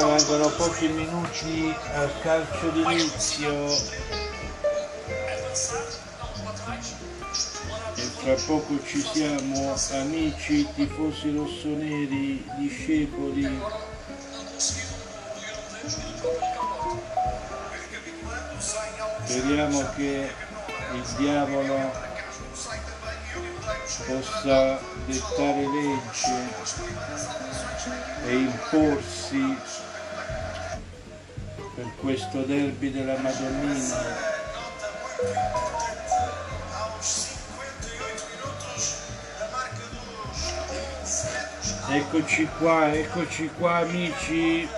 mancano pochi minuti al calcio d'inizio e fra poco ci siamo amici tifosi rossoneri discepoli. Speriamo che il diavolo possa dettare legge e imporsi questo derby della Madonnina. Eccoci qua, eccoci qua amici.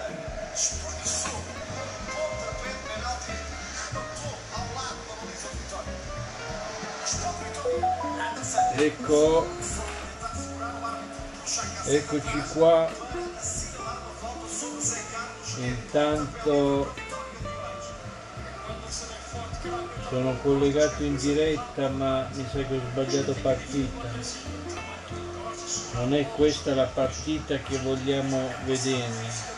Ecco, eccoci qua. Intanto sono collegato in diretta ma mi sa che ho sbagliato partita. Non è questa la partita che vogliamo vedere.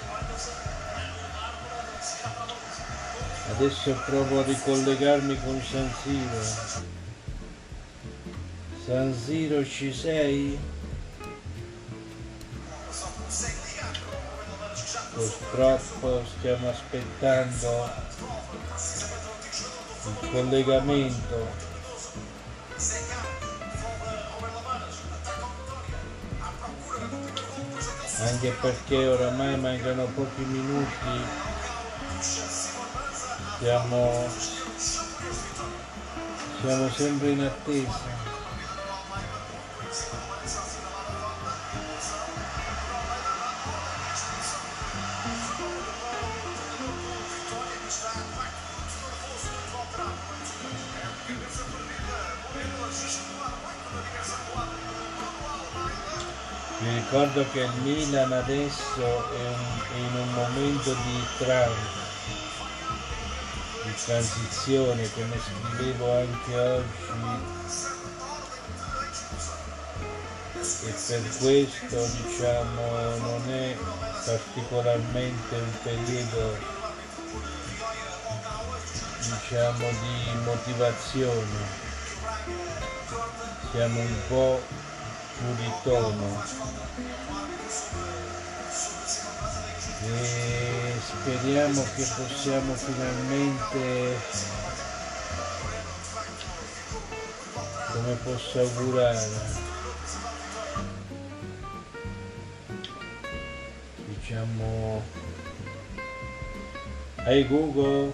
Adesso provo a ricollegarmi con San Siro. San Siro ci sei? Purtroppo stiamo aspettando il collegamento. Anche perché oramai mancano pochi minuti. Siamo, siamo sempre in attesa. Ricordo che il Milan adesso è, un- è in un momento di transito, di transizione, come scrivevo anche oggi. E per questo diciamo non è particolarmente un periodo diciamo di motivazione. Siamo un po' fuori tono. E speriamo che possiamo finalmente come posso augurare diciamo Ehi Google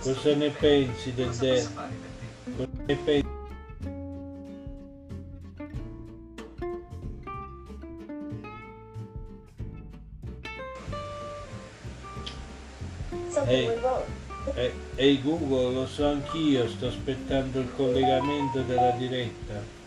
cosa ne pensi del derby? cosa ne pensi? Ehi, eh, ehi Google, lo so anch'io, sto aspettando il collegamento della diretta.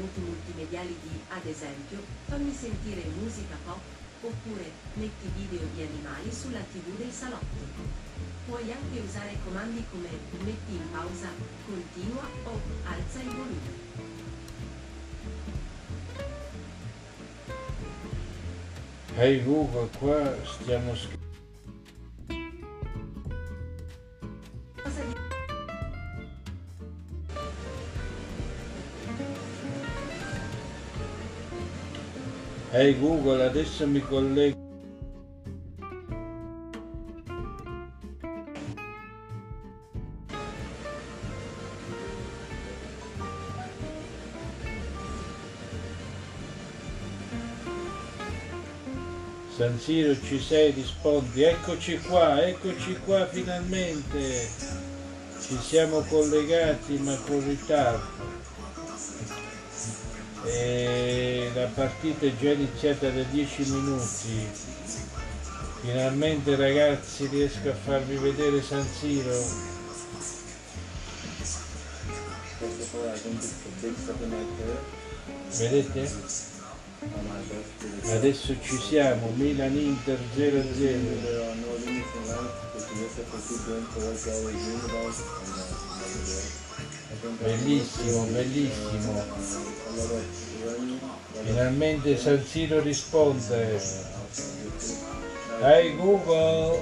Contenuti multimediali di, ad esempio, fammi sentire musica pop, oppure metti video di animali sulla tv del salotto. Puoi anche usare comandi come metti in pausa, continua o alza il volume. Hey Google, qua stiamo scrivendo. Hey Google, adesso mi collego. San Siro ci sei, rispondi, eccoci qua, eccoci qua finalmente. Ci siamo collegati ma con ritardo. E la partita è già iniziata da 10 minuti. Finalmente ragazzi riesco a farvi vedere San Siro. Here. Vedete? Adesso ci siamo, Milan Inter 0-0. There are no limits in life. It's just to keep going for what you always dream about. And uh, never there. I think I'm Bellissimo, bellissimo. Finalmente San Siro risponde. Hey Google!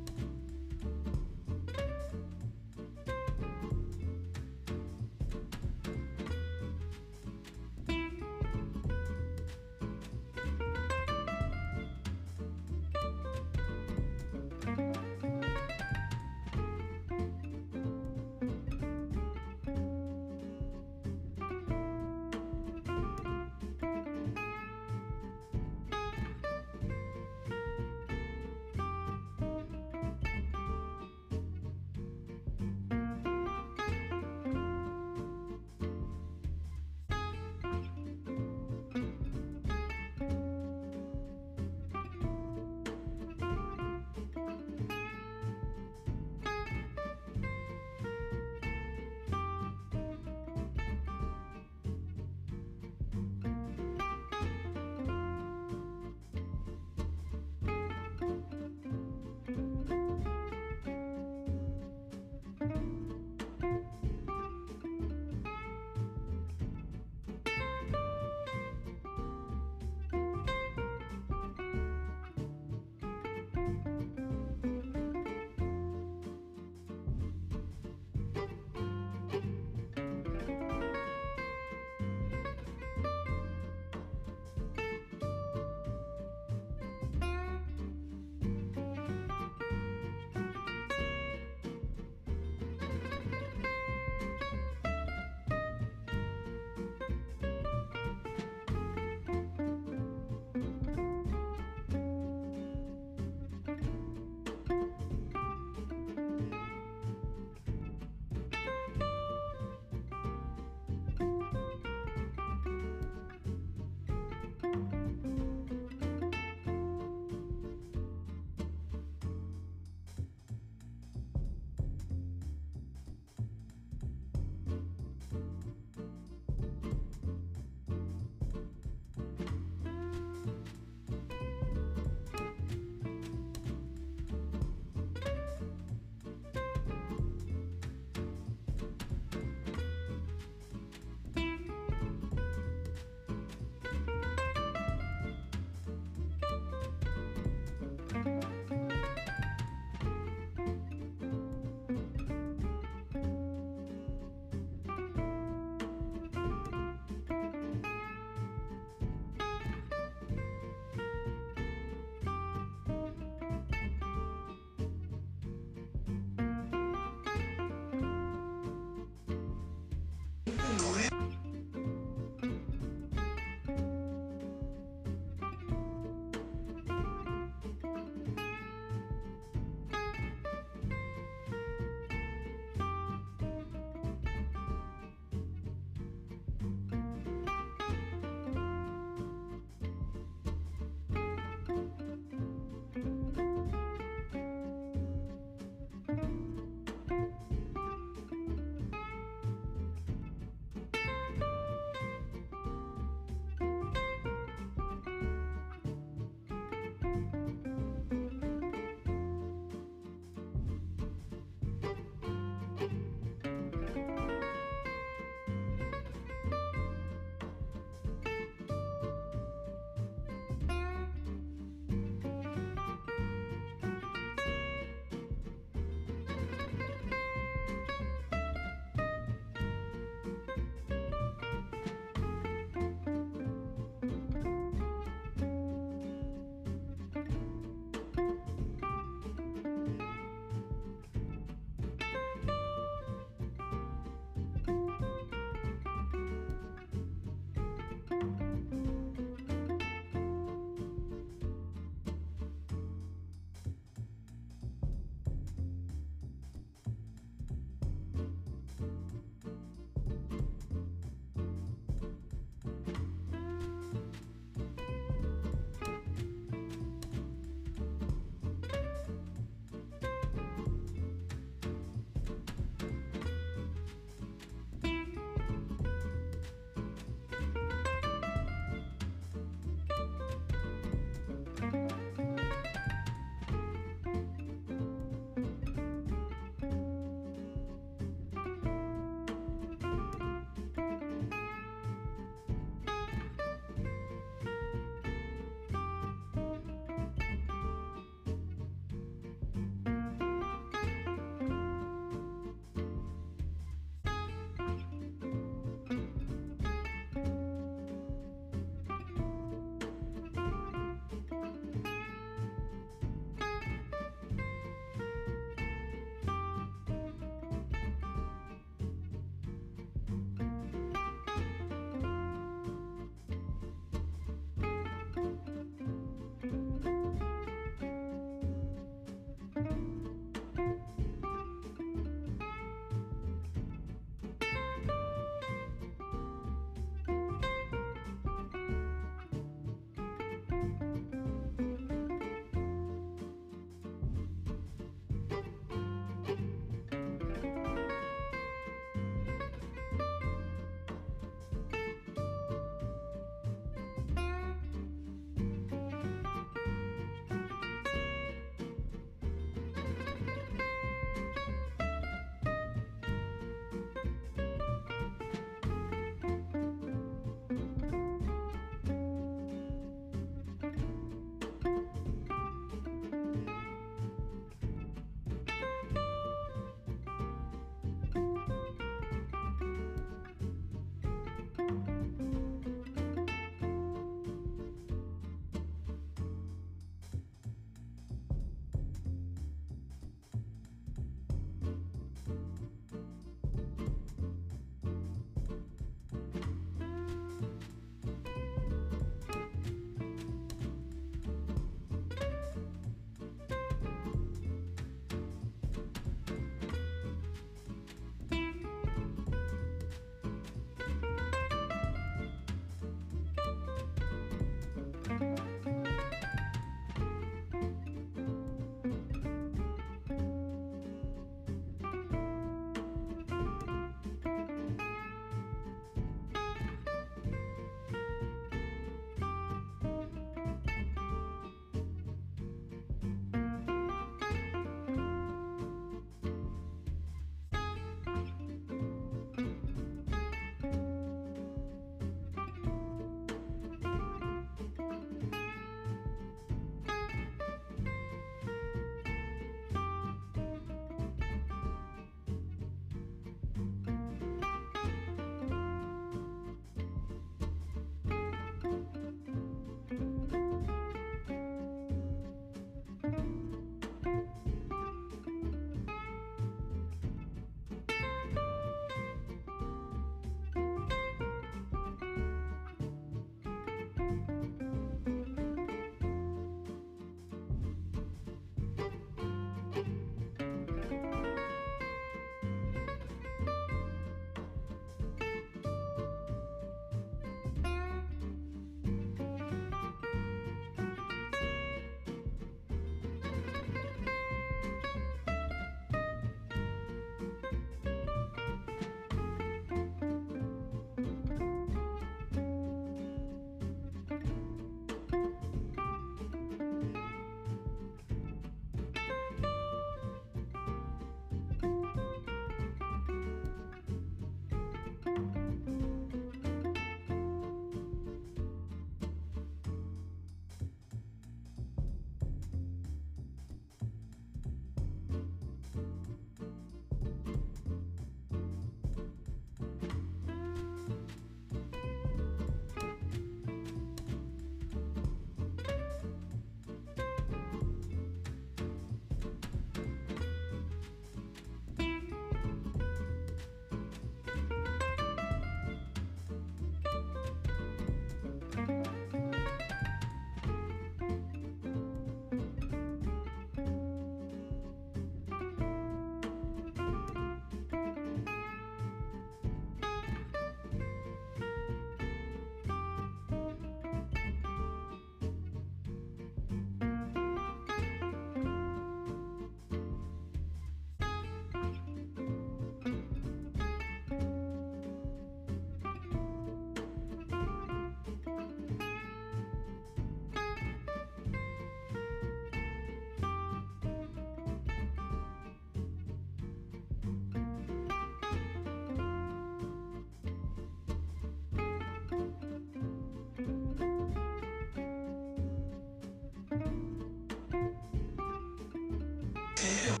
So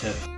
tip.